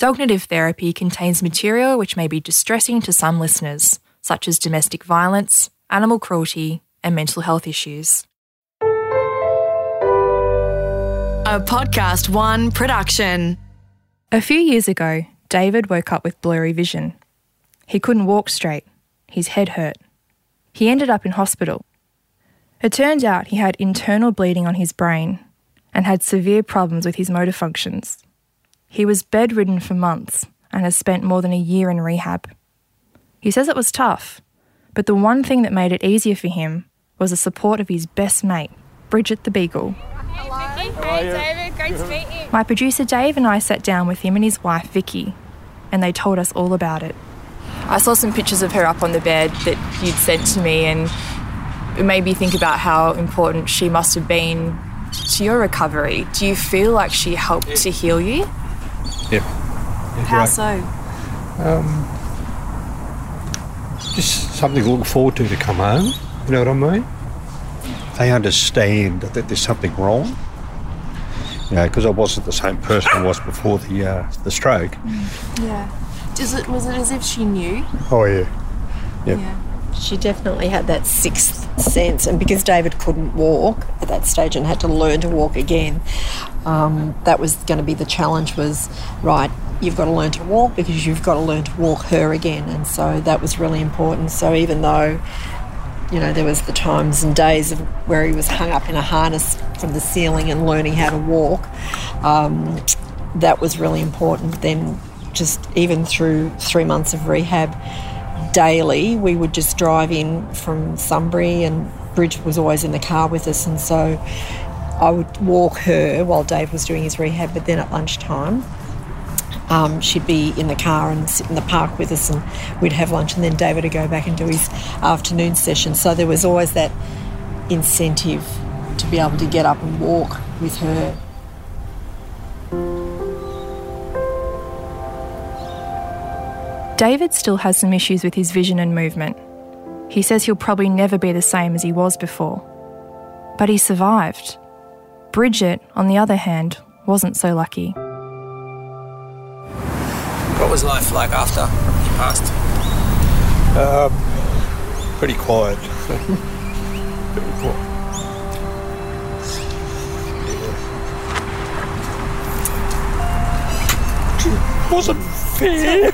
Dognitive therapy contains material which may be distressing to some listeners, such as domestic violence, animal cruelty, and mental health issues. A PodcastOne production. A few years ago, David woke up with blurry vision. He couldn't walk straight, his head hurt. He ended up in hospital. It turned out he had internal bleeding on his brain and had severe problems with his motor functions. He was bedridden for months and has spent more than a year in rehab. He says it was tough, but the one thing that made it easier for him was the support of his best mate, Bridget the Beagle. Hey, Vicky. Hey, David. Great to meet you. My producer Dave and I sat down with him and his wife Vicky, and they told us all about it. I saw some pictures of her up on the bed that you'd sent to me, and it made me think about how important she must have been to your recovery. Do you feel like she helped to heal you? Yeah. How right. so? Just something to look forward to to come home. You know what I mean? They understand that there's something wrong. You know, because I wasn't the same person I was before the uh, the stroke. Yeah. Is it was it as if she knew? Oh yeah. Yep. She definitely had that sixth sense, and because David couldn't walk at that stage and had to learn to walk again, um, that was going to be the challenge. Was right, you've got to learn to walk because you've got to learn to walk her again, and so that was really important. So even though, you know, there was the times and days of where he was hung up in a harness from the ceiling and learning how to walk, um, that was really important. Then, just even through three months of rehab daily, we would just drive in from Sunbury, and Bridget was always in the car with us, and so I would walk her while Dave was doing his rehab. But then at lunchtime, um, she'd be in the car and sit in the park with us, and we'd have lunch, and then David would go back and do his afternoon session. So there was always that incentive to be able to get up and walk with her. David still has some issues with his vision and movement. He says he'll probably never be the same as he was before. But he survived. Bridget, on the other hand, wasn't so lucky. What was life like after he passed? Um, pretty quiet. Pretty quiet. Yeah. It wasn't fair.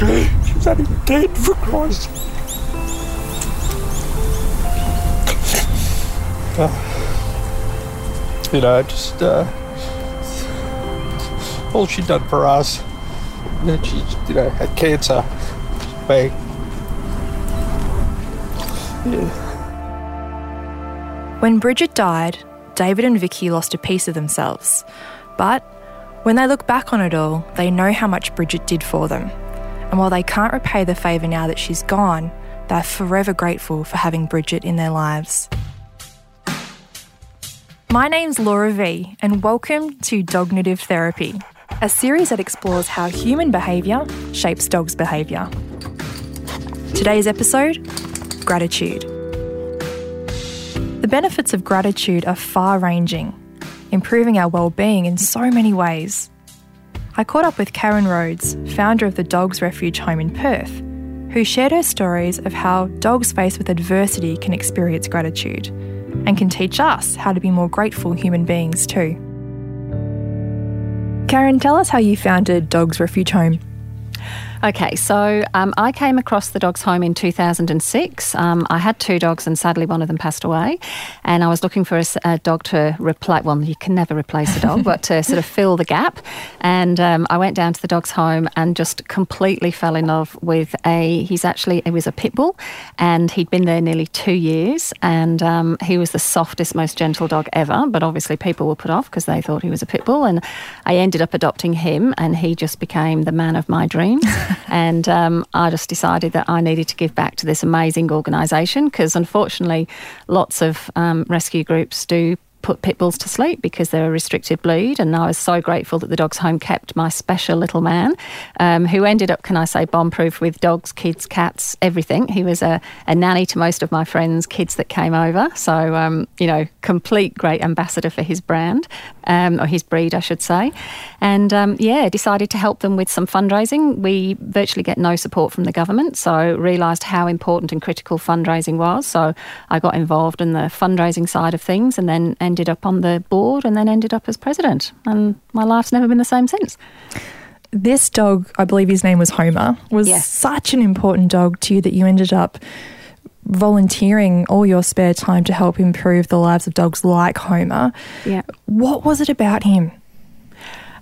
She was only dead for Christ. Uh, you know, just uh, all she'd done for us. And she, you know, had cancer. Bang. Yeah. When Bridget died, David and Vicky lost a piece of themselves. But when they look back on it all, they know how much Bridget did for them. And while they can't repay the favour now that she's gone, they're forever grateful for having Bridget in their lives. My name's Laura V, and welcome to Dognitive Therapy, a series that explores how human behaviour shapes dogs' behaviour. Today's episode Gratitude. The benefits of gratitude are far ranging, improving our well-being in so many ways. I caught up with Karen Rhodes, founder of the Dogs Refuge Home in Perth, who shared her stories of how dogs faced with adversity can experience gratitude and can teach us how to be more grateful human beings too. Karen, tell us how you founded Dogs Refuge Home. Okay, so um, I came across the dog's home in 2006. Um, I had two dogs, and sadly, one of them passed away. And I was looking for a dog to replace. Well, you can never replace a dog, but to sort of fill the gap. And um, I went down to the dog's home and just completely fell in love with a. He's actually it was a pit bull, and he'd been there nearly two years. And um, he was the softest, most gentle dog ever. But obviously, people were put off because they thought he was a pit bull. And I ended up adopting him, and he just became the man of my dreams. and um, I just decided that I needed to give back to this amazing organisation because unfortunately, lots of um, rescue groups do put pit bulls to sleep because they're a restricted breed. And I was so grateful that the Dogs Home kept my special little man, um, who ended up, can I say, bomb proof with dogs, kids, cats, everything. He was a, a, nanny to most of my friends' kids that came over. So, um, you know, complete great ambassador for his brand, um, or his breed, I should say. And um, yeah, decided to help them with some fundraising. We virtually get no support from the government, so realised how important and critical fundraising was. So I got involved in the fundraising side of things and then ended up on the board and then ended up as president. And my life's never been the same since. This dog, I believe his name was Homer, was yes. such an important dog to you that you ended up volunteering all your spare time to help improve the lives of dogs like Homer. Yeah. What was it about him?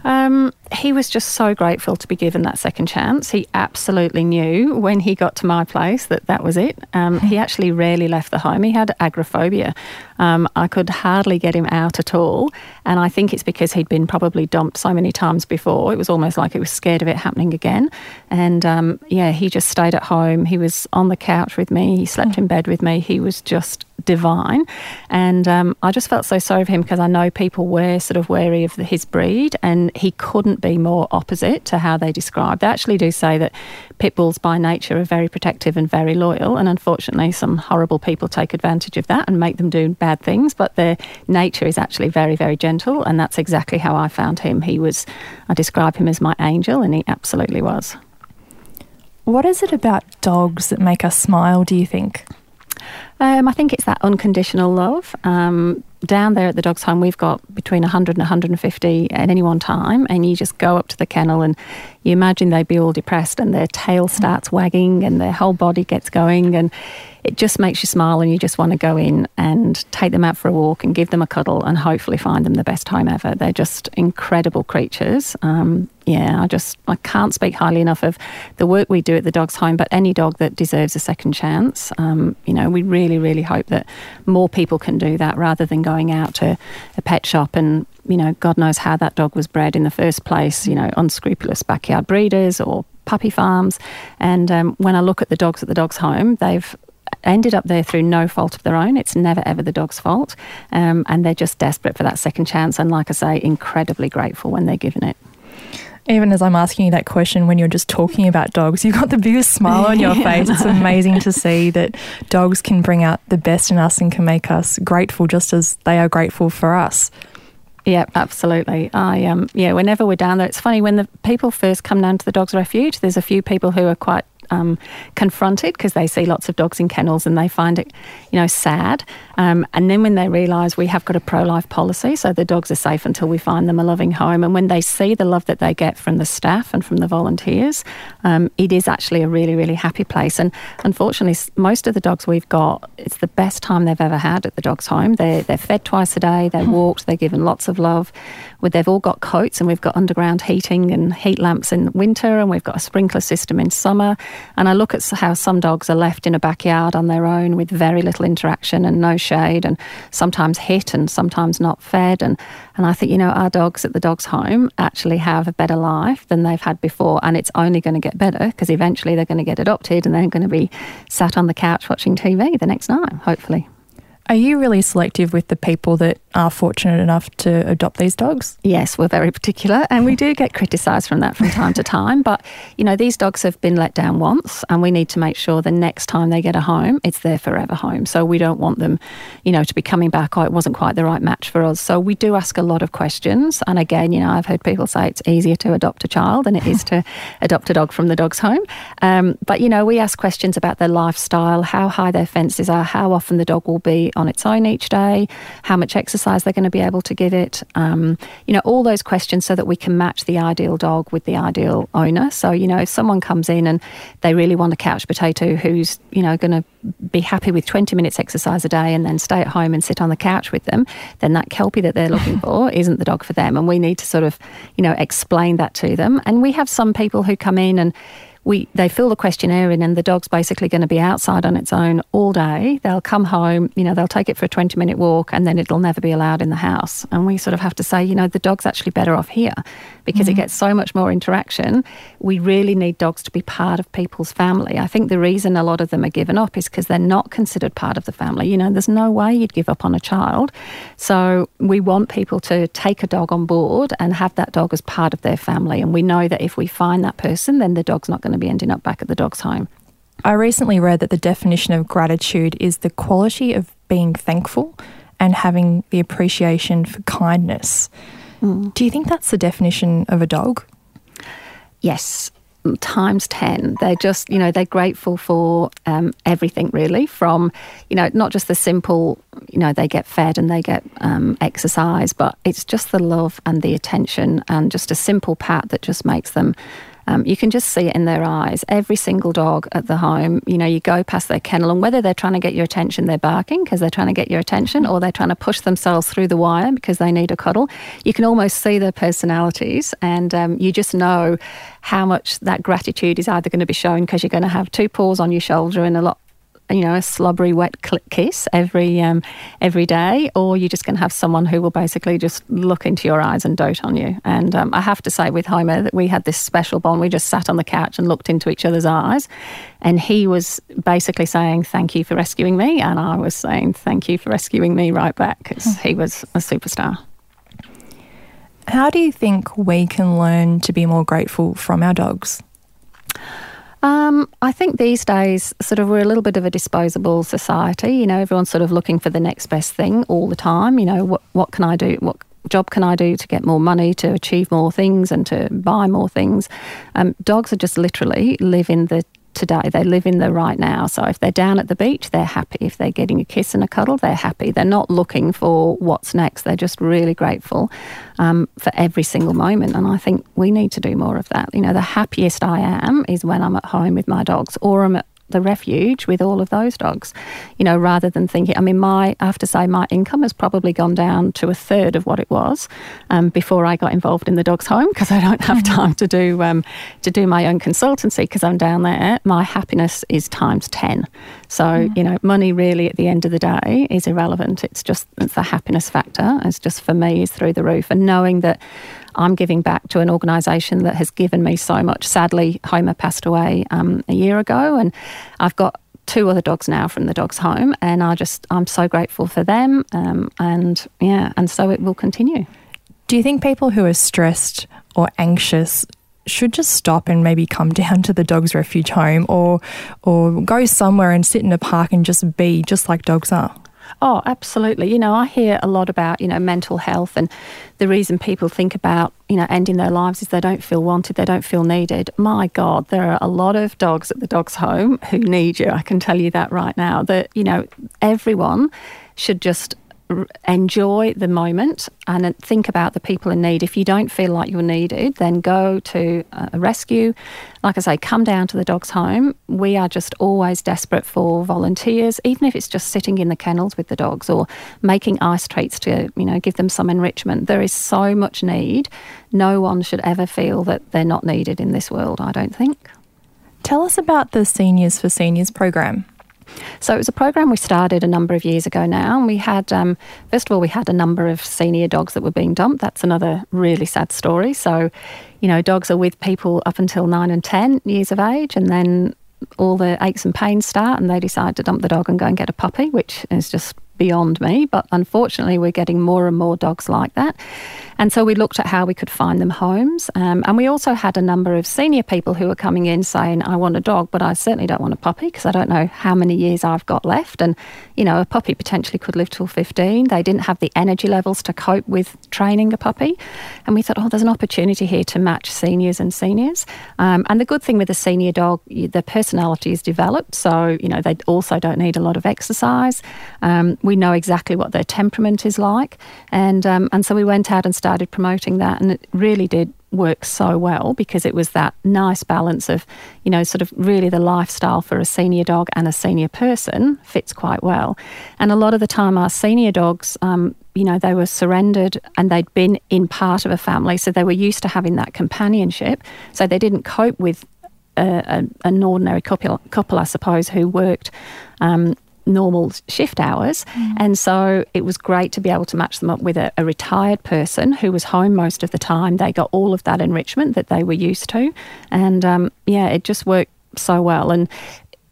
Um, he was just so grateful to be given that second chance. He absolutely knew when he got to my place that that was it. Um, he actually rarely left the home. He had agoraphobia. Um, I could hardly get him out at all. And I think it's because he'd been probably dumped so many times before. It was almost like he was scared of it happening again. And um, yeah, he just stayed at home. He was on the couch with me. He slept in bed with me. He was just divine. And um, I just felt so sorry for him because I know people were sort of wary of the, his breed and he couldn't be more opposite to how they describe. They actually do say that pit bulls by nature are very protective and very loyal. And unfortunately, some horrible people take advantage of that and make them do bad things. But their nature is actually very, very gentle. And that's exactly how I found him. He was, I describe him as my angel, and he absolutely was. What is it about dogs that make us smile, do you think? Um, I think it's that unconditional love. Um, down there at the dog's home, we've got between 100 and 150 at any one time, and you just go up to the kennel and you imagine they'd be all depressed and their tail starts wagging and their whole body gets going, and it just makes you smile and you just want to go in and take them out for a walk and give them a cuddle and hopefully find them the best time ever. They're just incredible creatures. Um, yeah, I just I can't speak highly enough of the work we do at the dog's home, but any dog that deserves a second chance. Um, you know, we really, really hope that more people can do that rather than going out to a pet shop and you know, God knows how that dog was bred in the first place. You know, unscrupulous backyard breeders or puppy farms. And um, when I look at the dogs at the dog's home, they've ended up there through no fault of their own. It's never ever the dog's fault, um, and they're just desperate for that second chance. And like I say, incredibly grateful when they're given it even as I'm asking you that question when you're just talking about dogs, you've got the biggest smile on your face. It's amazing to see that dogs can bring out the best in us and can make us grateful just as they are grateful for us. Yeah, absolutely. I um yeah, whenever we're down there, it's funny when the people first come down to the dogs refuge. There's a few people who are quite um, confronted because they see lots of dogs in kennels and they find it, you know, sad. Um, and then when they realise we have got a pro-life policy, so the dogs are safe until we find them a loving home. And when they see the love that they get from the staff and from the volunteers, um, it is actually a really, really happy place. And unfortunately, most of the dogs we've got, it's the best time they've ever had at the dog's home. They're, they're fed twice a day, they're walked, they're given lots of love. They've all got coats, and we've got underground heating and heat lamps in winter, and we've got a sprinkler system in summer. And I look at how some dogs are left in a backyard on their own with very little interaction and no shade, and sometimes hit and sometimes not fed. And, and I think, you know, our dogs at the dog's home actually have a better life than they've had before. And it's only going to get better because eventually they're going to get adopted and they're going to be sat on the couch watching TV the next night, hopefully. Are you really selective with the people that are fortunate enough to adopt these dogs? Yes, we're very particular, and we do get criticised from that from time to time. But you know, these dogs have been let down once, and we need to make sure the next time they get a home, it's their forever home. So we don't want them, you know, to be coming back. Oh, it wasn't quite the right match for us. So we do ask a lot of questions. And again, you know, I've heard people say it's easier to adopt a child than it is to adopt a dog from the dog's home. Um, but you know, we ask questions about their lifestyle, how high their fences are, how often the dog will be on its own each day, how much exercise they're going to be able to give it, um, you know, all those questions so that we can match the ideal dog with the ideal owner. So, you know, if someone comes in and they really want a couch potato who's, you know, going to be happy with 20 minutes exercise a day and then stay at home and sit on the couch with them, then that Kelpie that they're looking for isn't the dog for them. And we need to sort of, you know, explain that to them. And we have some people who come in and we they fill the questionnaire in, and the dog's basically going to be outside on its own all day. They'll come home, you know, they'll take it for a twenty minute walk, and then it'll never be allowed in the house. And we sort of have to say, you know, the dog's actually better off here because mm-hmm. it gets so much more interaction. We really need dogs to be part of people's family. I think the reason a lot of them are given up is because they're not considered part of the family. You know, there's no way you'd give up on a child. So we want people to take a dog on board and have that dog as part of their family. And we know that if we find that person, then the dog's not going to to be ending up back at the dog's home. I recently read that the definition of gratitude is the quality of being thankful and having the appreciation for kindness. Mm. Do you think that's the definition of a dog? Yes, times 10 they're just you know they're grateful for um, everything really from you know not just the simple you know they get fed and they get um, exercise but it's just the love and the attention and just a simple pat that just makes them um, you can just see it in their eyes. Every single dog at the home, you know, you go past their kennel, and whether they're trying to get your attention, they're barking because they're trying to get your attention, or they're trying to push themselves through the wire because they need a cuddle. You can almost see their personalities, and um, you just know how much that gratitude is either going to be shown because you're going to have two paws on your shoulder and a lot you know, a slobbery wet kiss every um, every day, or you're just going to have someone who will basically just look into your eyes and dote on you. And um, I have to say, with Homer, that we had this special bond. We just sat on the couch and looked into each other's eyes, and he was basically saying, "Thank you for rescuing me," and I was saying, "Thank you for rescuing me" right back because he was a superstar. How do you think we can learn to be more grateful from our dogs? Um, I think these days, sort of, we're a little bit of a disposable society. You know, everyone's sort of looking for the next best thing all the time. You know, what what can I do? What job can I do to get more money, to achieve more things, and to buy more things? Um, dogs are just literally live in the today. They live in the right now. So if they're down at the beach, they're happy. If they're getting a kiss and a cuddle, they're happy. They're not looking for what's next. They're just really grateful um, for every single moment. And I think we need to do more of that. You know, the happiest I am is when I'm at home with my dogs or I'm at the refuge with all of those dogs, you know, rather than thinking. I mean, my I have to say, my income has probably gone down to a third of what it was um, before I got involved in the dogs' home because I don't have mm-hmm. time to do um, to do my own consultancy because I'm down there. My happiness is times ten. So mm. you know, money really at the end of the day is irrelevant. It's just it's the happiness factor. It's just for me is through the roof, and knowing that I'm giving back to an organisation that has given me so much. Sadly, Homer passed away um, a year ago, and I've got two other dogs now from the dogs home and I just I'm so grateful for them um, and yeah and so it will continue do you think people who are stressed or anxious should just stop and maybe come down to the dogs refuge home or or go somewhere and sit in a park and just be just like dogs are Oh, absolutely. You know, I hear a lot about, you know, mental health and the reason people think about, you know, ending their lives is they don't feel wanted, they don't feel needed. My God, there are a lot of dogs at the dog's home who need you. I can tell you that right now. That, you know, everyone should just enjoy the moment and think about the people in need. If you don't feel like you're needed, then go to a rescue. Like I say, come down to the dog's home. We are just always desperate for volunteers, even if it's just sitting in the kennels with the dogs or making ice treats to, you know, give them some enrichment. There is so much need. No one should ever feel that they're not needed in this world, I don't think. Tell us about the Seniors for Seniors program. So it was a program we started a number of years ago now, and we had um, first of all we had a number of senior dogs that were being dumped. That's another really sad story. So, you know, dogs are with people up until nine and ten years of age, and then all the aches and pains start, and they decide to dump the dog and go and get a puppy, which is just beyond me, but unfortunately, we're getting more and more dogs like that. And so we looked at how we could find them homes. Um, and we also had a number of senior people who were coming in saying, I want a dog, but I certainly don't want a puppy because I don't know how many years I've got left. And, you know, a puppy potentially could live till 15. They didn't have the energy levels to cope with training a puppy. And we thought, oh, there's an opportunity here to match seniors and seniors. Um, and the good thing with a senior dog, the personality is developed. So, you know, they also don't need a lot of exercise. Um, we know exactly what their temperament is like. And, um, and so we went out and started promoting that, and it really did work so well because it was that nice balance of, you know, sort of really the lifestyle for a senior dog and a senior person fits quite well. And a lot of the time, our senior dogs, um, you know, they were surrendered and they'd been in part of a family, so they were used to having that companionship. So they didn't cope with a, a, an ordinary couple, couple, I suppose, who worked. Um, normal shift hours. Mm. And so it was great to be able to match them up with a, a, retired person who was home most of the time. They got all of that enrichment that they were used to. And um, yeah, it just worked so well. And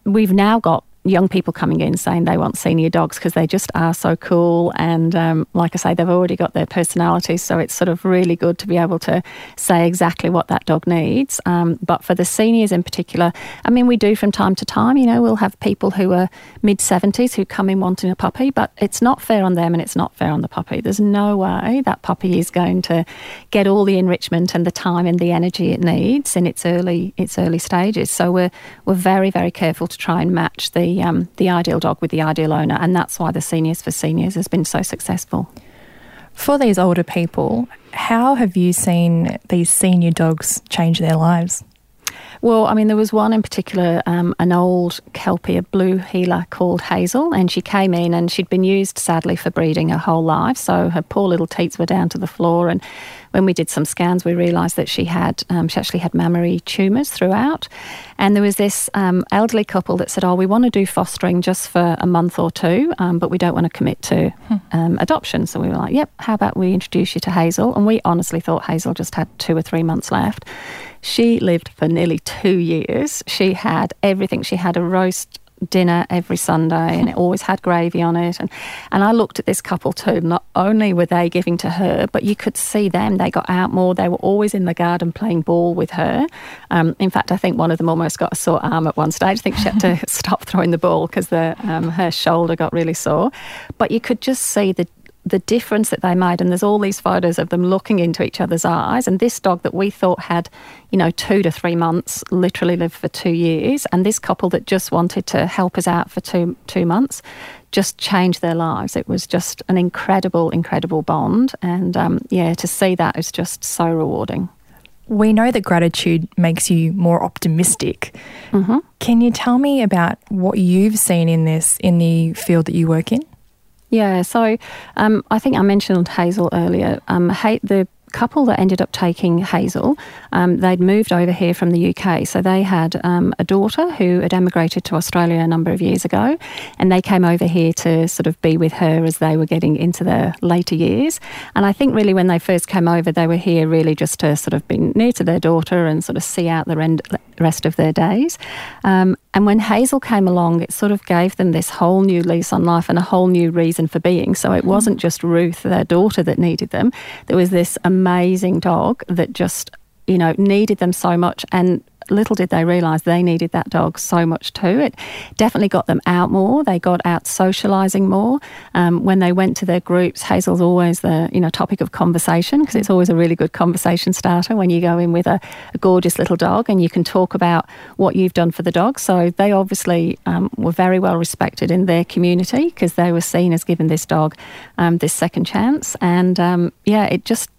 we've now got young people coming in saying they want senior dogs because they just are so cool. And um, like I say, they've already got their personalities. So it's sort of really good to be able to say exactly what that dog needs. Um, but for the seniors in particular, I mean, we do from time to time, you know, we'll have people who are mid 70s who come in wanting a puppy, but it's not fair on them and it's not fair on the puppy. There's no way that puppy is going to get all the enrichment and the time and the energy it needs in its early its early stages. So we're we're very very careful to try and match the um, the ideal dog with the ideal owner, and that's why the Seniors for Seniors has been so successful. For these older people, how have you seen these senior dogs change their lives? Well, I mean, there was one in particular, um, an old Kelpie, a blue heeler called Hazel, and she came in and she'd been used sadly for breeding her whole life. So her poor little teats were down to the floor, and when we did some scans, we realised that she had um, she actually had mammary tumours throughout. And there was this um, elderly couple that said, "Oh, we want to do fostering just for a month or two, um, but we don't want to commit to hmm. um, adoption." So we were like, "Yep, how about we introduce you to Hazel?" And we honestly thought Hazel just had two or three months left. She lived for nearly two years. She had everything. She had a roast dinner every Sunday and it always had gravy on it. And, and I looked at this couple too. Not only were they giving to her, but you could see them. They got out more. They were always in the garden playing ball with her. Um, in fact, I think one of them almost got a sore arm at one stage. I think she had to stop throwing the ball because um, her shoulder got really sore. But you could just see the the difference that they made. And there's all these photos of them looking into each other's eyes. And this dog that we thought had, you know, two to three months literally lived for two years. And this couple that just wanted to help us out for two two months just changed their lives. It was just an incredible, incredible bond. And um, yeah, to see that is just so rewarding. We know that gratitude makes you more optimistic. Mm-hmm. Can you tell me about what you've seen in this in the field that you work in? Yeah, so um, I think I mentioned Hazel earlier. Um, the couple that ended up taking Hazel, um, they'd moved over here from the UK. So they had um, a daughter who had emigrated to Australia a number of years ago, and they came over here to sort of be with her as they were getting into their later years. And I think really when they first came over, they were here really just to sort of be near to their daughter and sort of see out the rest of their days. Um, and when Hazel came along, it sort of gave them this whole new lease on life and a whole new reason for being. So it mm-hmm. wasn't just Ruth, their daughter, that needed them. There was this amazing dog that just, you know, needed them so much. And little did they realise they needed that dog so much too. It definitely got them out more. They got out socialising more. Um, when they went to their groups, Hazel's always the you know topic of conversation because it's always a really good conversation starter when you go in with a, a, gorgeous little dog and you can talk about what you've done for the dog. So they obviously um, were very well respected in their community because they were seen as giving this dog um, this second chance. And um, yeah, it just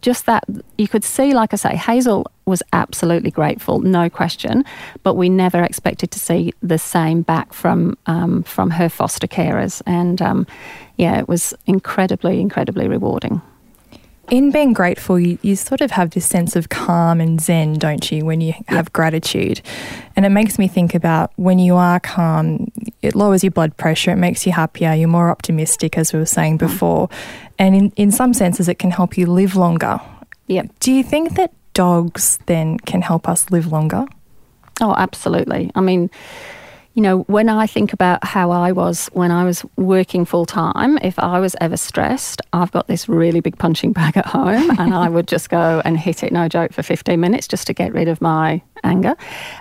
just that you could see, like I say, Hazel was absolutely grateful, no question, but we never expected to see the same back from um, from her foster carers, and um, yeah, it was incredibly, incredibly rewarding. In being grateful, you, you sort of have this sense of calm and zen, don't you, when you have gratitude? And it makes me think about when you are calm, it lowers your blood pressure, it makes you happier, you're more optimistic, as we were saying mm. before. And in, in some senses, it can help you live longer. Yep. Do you think that dogs then can help us live longer? Oh, absolutely. I mean, you know, when I think about how I was when I was working full time, if I was ever stressed, I've got this really big punching bag at home and I would just go and hit it, no joke, for 15 minutes just to get rid of my anger.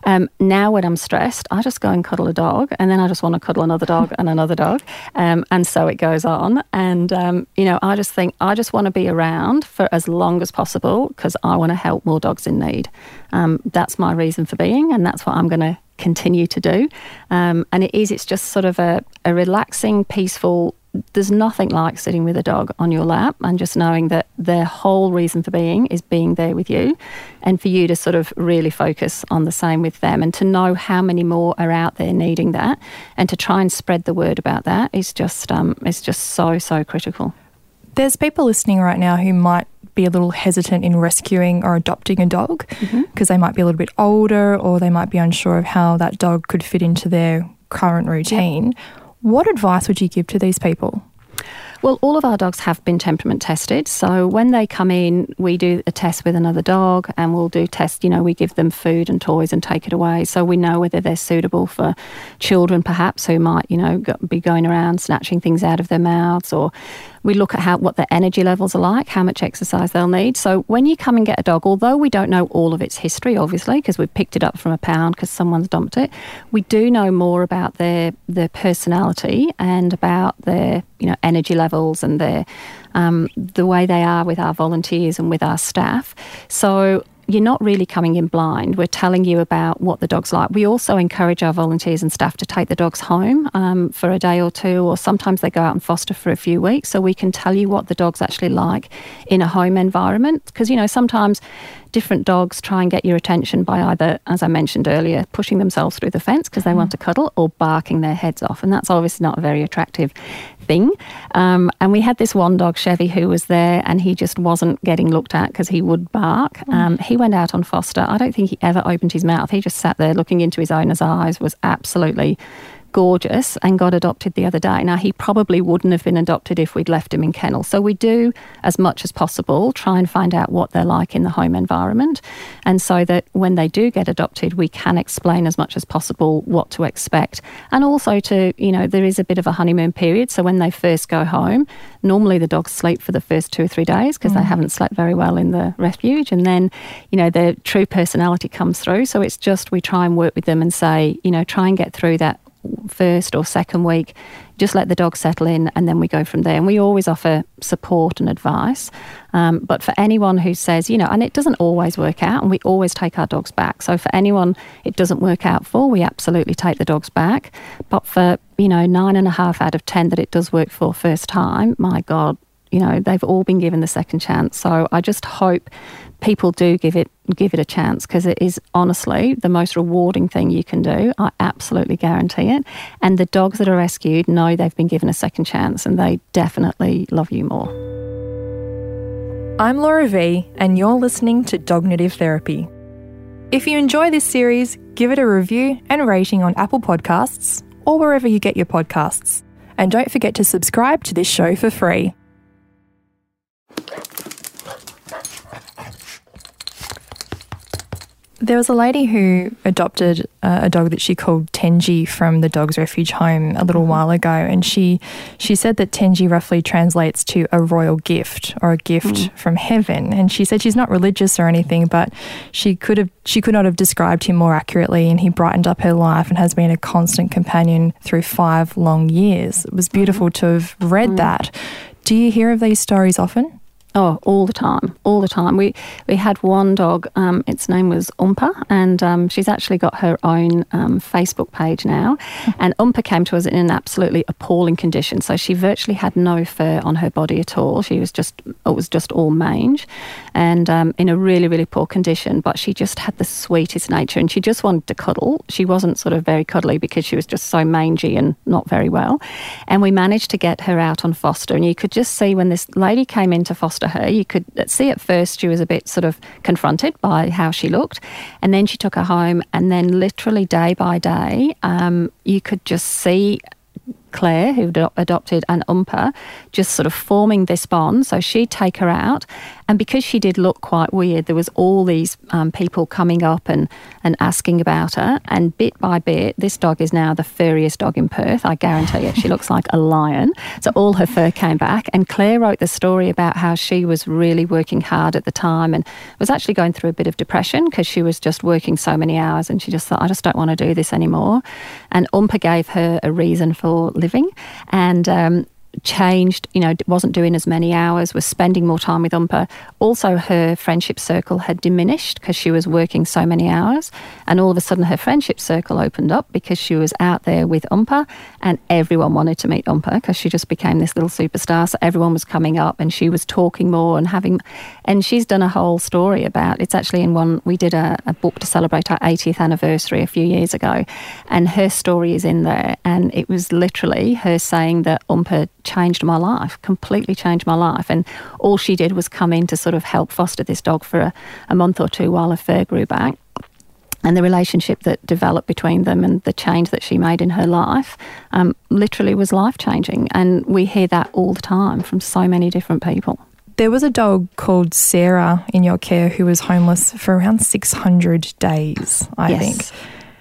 Um, now, when I'm stressed, I just go and cuddle a dog and then I just want to cuddle another dog and another dog. Um, and so it goes on. And, um, you know, I just think I just want to be around for as long as possible because I want to help more dogs in need. Um, that's my reason for being and that's what I'm going to continue to do. Um, and it is, it's just sort of a, a relaxing, peaceful, there's nothing like sitting with a dog on your lap and just knowing that their whole reason for being is being there with you and for you to sort of really focus on the same with them and to know how many more are out there needing that and to try and spread the word about that is just um, is just so so critical there's people listening right now who might be a little hesitant in rescuing or adopting a dog because mm-hmm. they might be a little bit older or they might be unsure of how that dog could fit into their current routine. What advice would you give to these people? Well, all of our dogs have been temperament tested. So when they come in, we do a test with another dog and we'll do tests, you know, we give them food and toys and take it away. So we know whether they're suitable for children, perhaps, who might, you know, be going around snatching things out of their mouths or we look at how what their energy levels are like, how much exercise they'll need. So when you come and get a dog, although we don't know all of its history, obviously, because we've picked it up from a pound because someone's dumped it, we do know more about their their personality and about their you know energy levels and their um, the way they are with our volunteers and with our staff. So you're not really coming in blind. We're telling you about what the dog's like. We also encourage our volunteers and staff to take the dogs home um, for a day or two, or sometimes they go out and foster for a few weeks, so we can tell you what the dog's actually like in a home environment. Because, you know, sometimes different dogs try and get your attention by either, as I mentioned earlier, pushing themselves through the fence because they mm. want to cuddle or barking their heads off. And that's obviously not a very attractive thing. Um, and we had this one dog, Chevy, who was there and he just wasn't getting looked at because he would bark. Mm. Um, he went out on foster. I don't think he ever opened his mouth. He just sat there looking into his owner's eyes, was absolutely gorgeous and got adopted the other day. Now, he probably wouldn't have been adopted if we'd left him in kennel. So, we do, as much as possible, try and find out what they're like in the home environment. And so that when they do get adopted, we can explain as much as possible what to expect. And also to, you know, there is a bit of a honeymoon period. So, when they first go home, normally the dogs sleep for the first two or three days because mm. they haven't slept very well in the refuge. And then, you know, their true personality comes through. So, it's just we try and work with them and say, you know, try and get through that first or second week, just let the dog settle in and then we go from there. And we always offer support and advice. Um, but for anyone who says, you know, and it doesn't always work out, and we always take our dogs back. So for anyone it doesn't work out for, we absolutely take the dogs back. But for, you know, nine and a half out of 10 that it does work for first time, my God, you know, they've all been given the second chance. So I just hope people do give it give it a chance because it is honestly the most rewarding thing you can do. I absolutely guarantee it. And the dogs that are rescued know they've been given a second chance and they definitely love you more. I'm Laura V, and you're listening to Dognitive Therapy. If you enjoy this series, give it a review and rating on Apple Podcasts or wherever you get your podcasts. And don't forget to subscribe to this show for free. There was a lady who adopted uh, a dog that she called Tenji from the Dogs Refuge home a little mm-hmm. while ago, and she she said that Tenji roughly translates to a royal gift or a gift mm. from heaven. And she said she's not religious or anything, but she could have she could not have described him more accurately, and he brightened up her life and has been a constant companion through five long years. It was beautiful mm-hmm. to have read mm. that. Do you hear of these stories often? Oh, all the time, all the time. We we had one dog. Um, its name was Umpa, and um, she's actually got her own um, Facebook page now. And Umpa came to us in an absolutely appalling condition. So she virtually had no fur on her body at all. She was just it was just all mange, and um, in a really really poor condition. But she just had the sweetest nature, and she just wanted to cuddle. She wasn't sort of very cuddly because she was just so mangy and not very well. And we managed to get her out on foster, and you could just see when this lady came into foster her. You could see at first she was a bit sort of confronted by how she looked, and then she took her home, and then literally day by day, um, you could just see Claire, who adopted an umpa, just sort of forming this bond. So she'd take her out, and because she did look quite weird, there was all these um, people coming up and, and asking about her. And bit by bit, this dog is now the furriest dog in Perth. I guarantee you, she looks like a lion. So all her fur came back. And Claire wrote the story about how she was really working hard at the time and was actually going through a bit of depression because she was just working so many hours and she just thought, I just don't want to do this anymore. And Umpa gave her a reason for living. And um, changed, you know, wasn't doing as many hours, was spending more time with Umpa. Also, her friendship circle had diminished because she was working so many hours. And all of a sudden, her friendship circle opened up because she was out there with Umpa, and everyone wanted to meet Umpa because she just became this little superstar. So everyone was coming up and she was talking more and having, and she's done a whole story about it's actually in one, we did a, a book to celebrate our 80th anniversary a few years ago, and her story is in there. And it was literally her saying that Umpa changed my life, completely changed my life. And all she did was come in to sort of help foster this dog for a, a month or two while her fur grew back and the relationship that developed between them and the change that she made in her life um, literally was life changing. And we hear that all the time from so many different people. There was a dog called Sarah in your care who was homeless for around 600 days, I yes. think.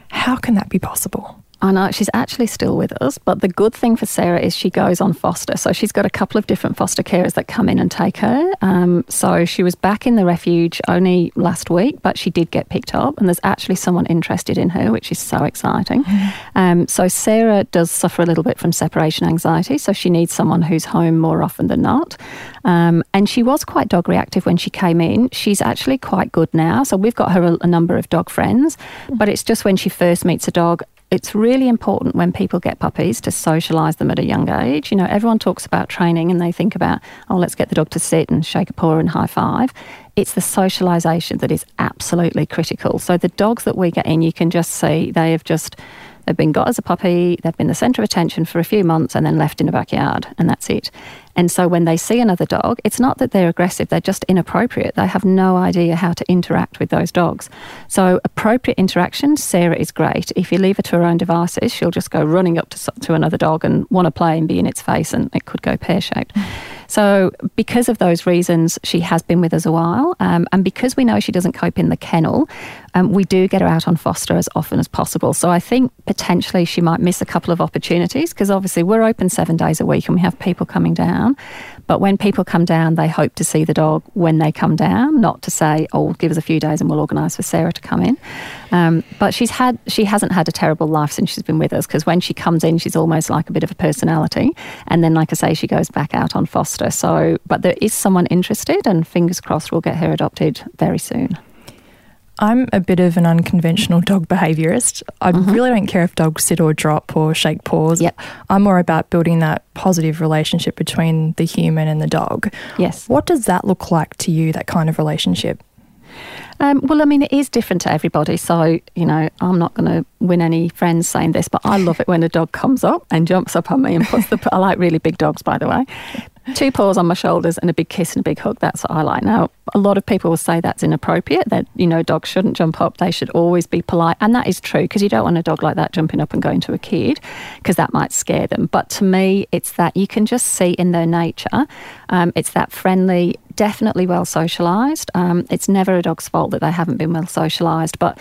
How can that be possible? I know she's actually still with us, but the good thing for Sarah is she goes on foster. So she's got a couple of different foster carers that come in and take her. Um, so she was back in the refuge only last week, but she did get picked up, and there's actually someone interested in her, which is so exciting. Um, so Sarah does suffer a little bit from separation anxiety, so she needs someone who's home more often than not. Um, and she was quite dog reactive when she came in. She's actually quite good now. So we've got her a, a number of dog friends, but it's just when she first meets a dog it's really important when people get puppies to socialise them at a young age. You know, everyone talks about training and they think about, oh, let's get the dog to sit and shake a paw and high five. It's the socialisation that is absolutely critical. So the dogs that we get in, you can just see they have just they've been got as a puppy, they've been the centre of attention for a few months and then left in a backyard, and that's it. And so when they see another dog, it's not that they're aggressive, they're just inappropriate. They have no idea how to interact with those dogs. So, appropriate interaction, Sarah is great. If you leave her to her own devices, she'll just go running up to, to another dog and want to play and be in its face, and it could go pear shaped. So, because of those reasons, she has been with us a while. Um, and because we know she doesn't cope in the kennel, um, we do get her out on foster as often as possible. So, I think potentially she might miss a couple of opportunities because obviously we're open seven days a week and we have people coming down. But when people come down, they hope to see the dog when they come down, not to say, "Oh, give us a few days and we'll organise for Sarah to come in." Um, but she's had she hasn't had a terrible life since she's been with us because when she comes in, she's almost like a bit of a personality, and then, like I say, she goes back out on foster. So, but there is someone interested, and fingers crossed, we'll get her adopted very soon. I'm a bit of an unconventional dog behaviourist. I mm-hmm. really don't care if dogs sit or drop or shake paws. Yep. I'm more about building that positive relationship between the human and the dog. Yes. What does that look like to you, that kind of relationship? Um, well, I mean, it is different to everybody. So, you know, I'm not going to win any friends saying this, but I love it when a dog comes up and jumps up on me and puts the. I like really big dogs, by the way two paws on my shoulders and a big kiss and a big hug. That's what I like. Now, a lot of people will say that's inappropriate, that, you know, dogs shouldn't jump up. They should always be polite. And that is true because you don't want a dog like that jumping up and going to a kid because that might scare them. But to me, it's that you can just see in their nature, um, it's that friendly, definitely well socialised. Um, it's never a dog's fault that they haven't been well socialised. But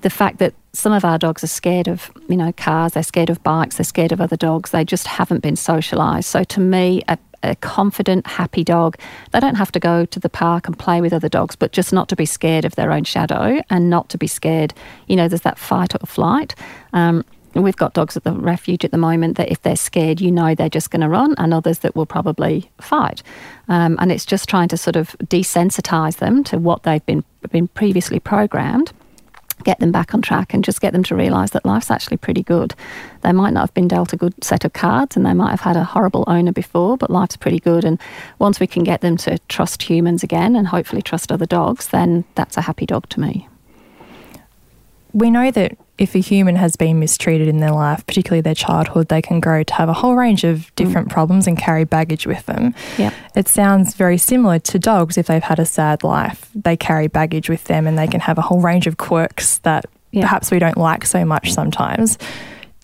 the fact that some of our dogs are scared of, you know, cars, they're scared of bikes, they're scared of other dogs, they just haven't been socialised. So to me, a, a confident, happy dog. They don't have to go to the park and play with other dogs, but just not to be scared of their own shadow and not to be scared. You know, there's that fight or flight. Um, we've got dogs at the refuge at the moment that if they're scared, you know they're just going to run, and others that will probably fight. Um, and it's just trying to sort of desensitize them to what they've been been previously programmed get them back on track and just get them to realise that life's actually pretty good. They might not have been dealt a good set of cards and they might have had a horrible owner before, but life's pretty good. And once we can get them to trust humans again and hopefully trust other dogs, then that's a happy dog to me. We know that if a human has been mistreated in their life, particularly their childhood, they can grow to have a whole range of different mm. problems and carry baggage with them. Yep. It sounds very similar to dogs if they've had a sad life. They carry baggage with them and they can have a whole range of quirks that yep. perhaps we don't like so much sometimes.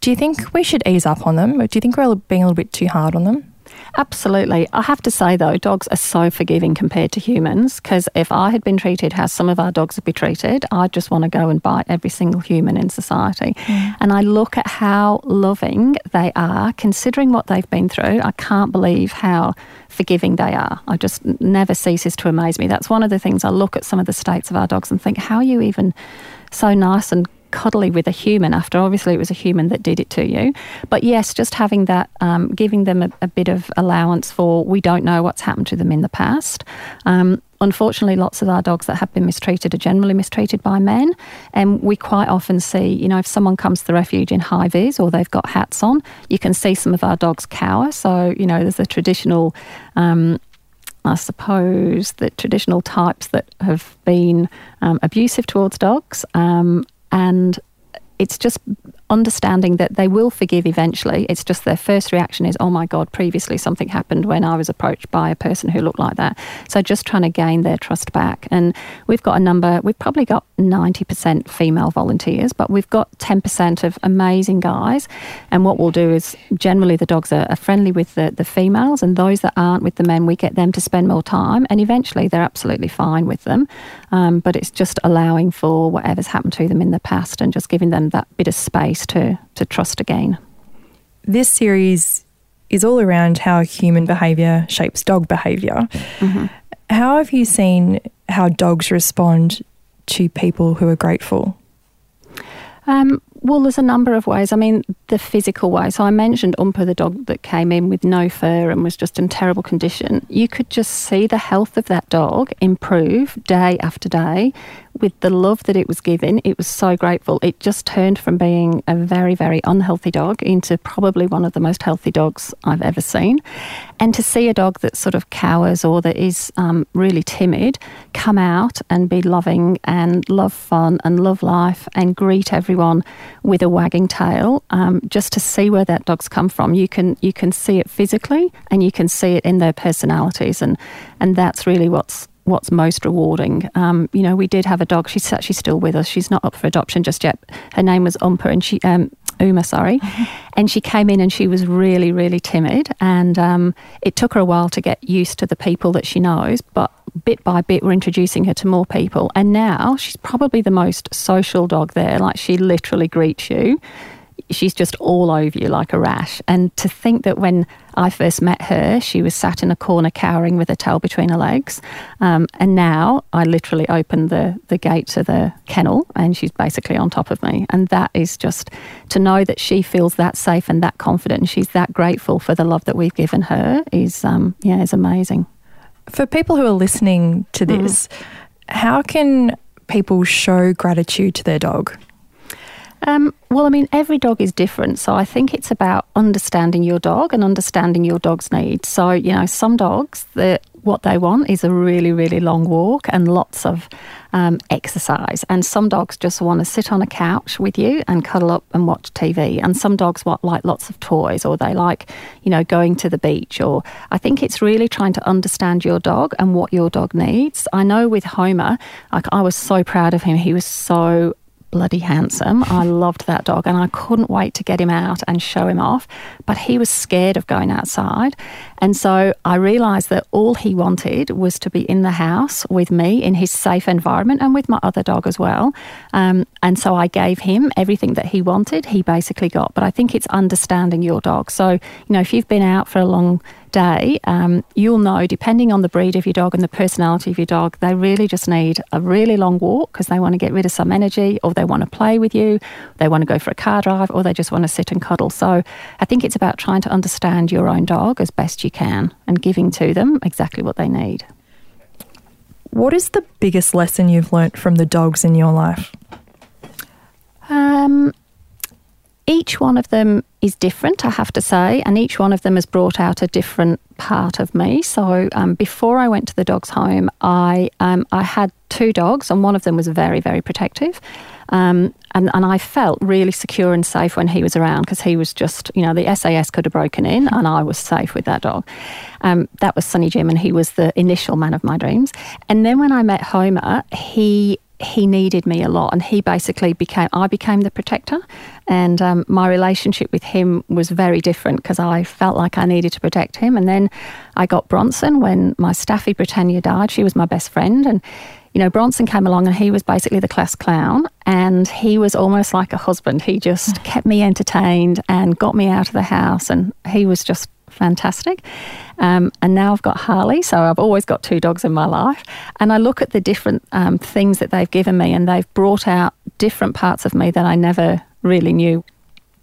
Do you think we should ease up on them? Or do you think we're being a little bit too hard on them? Absolutely. I have to say, though, dogs are so forgiving compared to humans because if I had been treated how some of our dogs would be treated, I'd just want to go and bite every single human in society. Mm. And I look at how loving they are, considering what they've been through. I can't believe how forgiving they are. I just never ceases to amaze me. That's one of the things I look at some of the states of our dogs and think, how are you even so nice and cuddly with a human after obviously it was a human that did it to you. But yes, just having that, um, giving them a, a, bit of allowance for we don't know what's happened to them in the past. Um, unfortunately, lots of our dogs that have been mistreated are generally mistreated by men. And we quite often see, you know, if someone comes to the refuge in high vis or they've got hats on, you can see some of our dogs cower. So, you know, there's a traditional. Um, I suppose the traditional types that have been um, abusive towards dogs, um, and it's just understanding that they will forgive eventually. It's just their first reaction is, oh my God, previously something happened when I was approached by a person who looked like that. So just trying to gain their trust back. And we've got a number, we've probably got 90% female volunteers, but we've got 10% of amazing guys. And what we'll do is generally the dogs are, are friendly with the, the females, and those that aren't with the men, we get them to spend more time. And eventually they're absolutely fine with them. Um, but it's just allowing for whatever's happened to them in the past and just giving them that bit of space to, to trust again. This series is all around how human behaviour shapes dog behavior mm-hmm. How have you seen how dogs respond to people who are grateful? Um, well, there's a number of ways. I mean, the physical way. So I mentioned Umpa, the dog that came in with no fur and was just in terrible condition. You could just see the health of that dog improve day after day with the love that it was given. It was so grateful. It just turned from being a very, very unhealthy dog into probably one of the most healthy dogs I've ever seen. And to see a dog that sort of cowers or that is um, really timid come out and be loving and love fun and love life and greet everyone with a wagging tail, um, just to see where that dog's come from. You can you can see it physically and you can see it in their personalities, and and that's really what's what's most rewarding. Um, you know, we did have a dog. She's actually still with us. She's not up for adoption just yet. Her name was Umpa, and she um, Uma, sorry, and she came in and she was really, really timid, and um, it took her a while to get used to the people that she knows, but bit by bit, we're introducing her to more people. And now she's probably the most social dog there. Like she literally greets you. She's just all over you like a rash. And to think that when I first met her, she was sat in a corner cowering with her tail between her legs. Um, and now I literally opened the, the gate to the kennel and she's basically on top of me. And that is just to know that she feels that safe and that confident and she's that grateful for the love that we've given her is, um, yeah, is amazing. For people who are listening to mm. this, mm. how can people show gratitude to their dog? Um, well, I mean, every dog is different. So I think it's about understanding your dog and understanding your dog's needs. So, you know, some dogs, that what they want is a really, really long walk and lots of um, exercise. And some dogs just want to sit on a couch with you and cuddle up and watch TV. And some dogs want like lots of toys or they like, you know, going to the beach. Or I think it's really trying to understand your dog and what your dog needs. I know with Homer, like I was so proud of him. He was so bloody handsome. I loved that dog and I couldn't wait to get him out and show him off. But he was scared of going outside. And so I realised that all he wanted was to be in the house with me in his safe environment and with my other dog as well. Um, and so I gave him everything that he wanted, he basically got. But I think it's understanding your dog. So, you know, if you've been out for a long day, um, you'll know, depending on the breed of your dog and the personality of your dog, they really just need a really long walk because they want to get rid of some energy or they want to play with you, they want to go for a car drive, or they just want to sit and cuddle. So I think it's about trying to understand your own dog as best you can and giving to them exactly what they need. What is the biggest lesson you've learnt from the dogs in your life? Um, each one of them is different, I have to say, and each one of them has brought out a different part of me. So um, before I went to the dog's home, I um, I had two dogs, and one of them was very very protective. Um, and, and I felt really secure and safe when he was around because he was just, you know, the SAS could have broken in and I was safe with that dog. Um, that was Sonny Jim and he was the initial man of my dreams. And then when I met Homer, he he needed me a lot and he basically became i became the protector. And um, my relationship with him was very different because i felt like i needed to protect him. And then i got bronson when my staffy britannia died. She was my best friend. And you know bronson came along and he was basically the class clown. And he was almost like a husband. He just kept me entertained and got me out of the house. And he was just fantastic. Um, and now I've got Harley, so I've always got two dogs in my life. And I look at the different um, things that they've given me, and they've brought out different parts of me that I never really knew.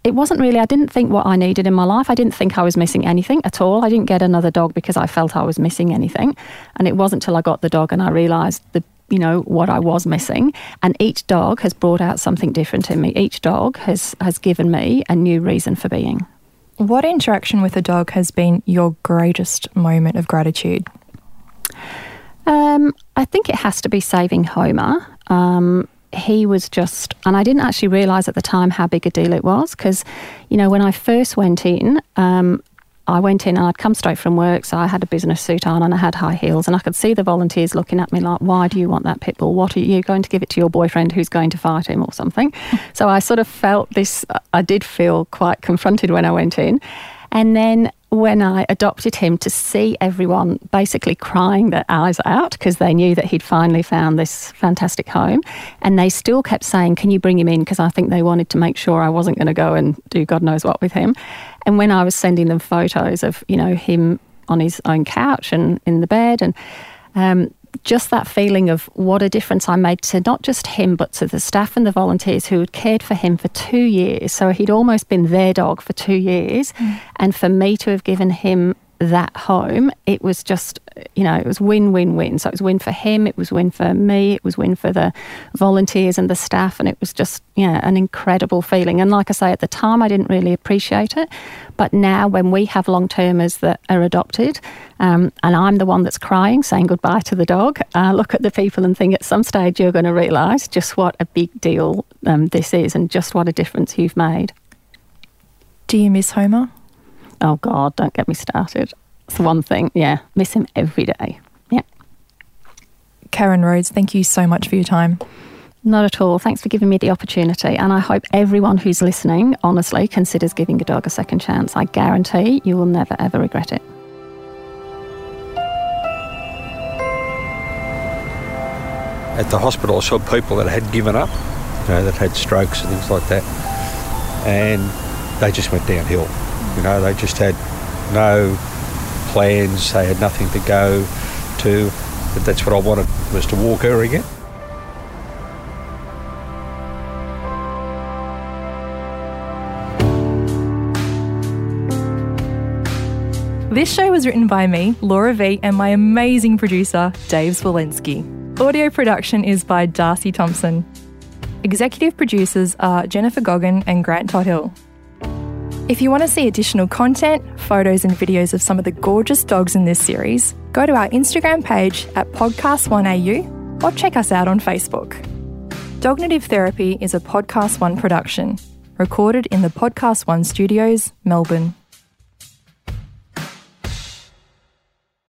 It wasn't really, I didn't think what I needed in my life. I didn't think I was missing anything at all. I didn't get another dog because I felt I was missing anything. And it wasn't until I got the dog and I realised the you know what I was missing and each dog has brought out something different in me each dog has has given me a new reason for being what interaction with a dog has been your greatest moment of gratitude? Um, I think it has to be saving Homer. Um, he was just, and I didn't actually realise at the time how big a deal it was because, you know, when I first went in, um, I went in and I'd come straight from work, so I had a business suit on and I had high heels, and I could see the volunteers looking at me like, "Why do you want that pit bull? What are you going to give it to your boyfriend who's going to fight him or something?" so I sort of felt this. I did feel quite confronted when I went in, and then when I adopted him to see everyone basically crying their eyes out because they knew that he'd finally found this fantastic home. And they still kept saying, Can you bring him in? Because I think they wanted to make sure I wasn't going to go and do God knows what with him. And when I was sending them photos of, you know, him on his own couch and in the bed and um, just that feeling of what a difference I made to not just him, but to the staff and the volunteers who had cared for him for two years. So he'd almost been their dog for two years. Mm. And for me to have given him that home, it was just, you know, it was win, win, win. So it was win for him, it was win for me, it was win for the volunteers and the staff, and it was just, yeah, an incredible feeling. And like I say, at the time, I didn't really appreciate it. But now, when we have long termers that are adopted, um, and I'm the one that's crying, saying goodbye to the dog, uh, look at the people and think at some stage you're going to realise just what a big deal um, this is and just what a difference you've made. Do you miss Homer? Oh God, don't get me started. It's the one thing. Yeah, miss him every day. Yeah. Karen Rhodes, thank you so much for your time. Not at all. Thanks for giving me the opportunity. And I hope everyone who's listening honestly considers giving a dog a second chance. I guarantee you will never, ever regret it. At the hospital, I saw people that had given up, you know, that had strokes and things like that. And they just went downhill. You know, they just had no plans, they had nothing to go to. But that's what I wanted was to walk her again. This show was written by me, Laura V, and my amazing producer, Dave Zwolensky. Audio production is by Darcy Thompson. Executive producers are Jennifer Goggin and Grant Tothill. If you want to see additional content, photos, and videos of some of the gorgeous dogs in this series, go to our Instagram page at PodcastOneAU or check us out on Facebook. Dognitive Therapy is a PodcastOne production, recorded in the PodcastOne studios, Melbourne.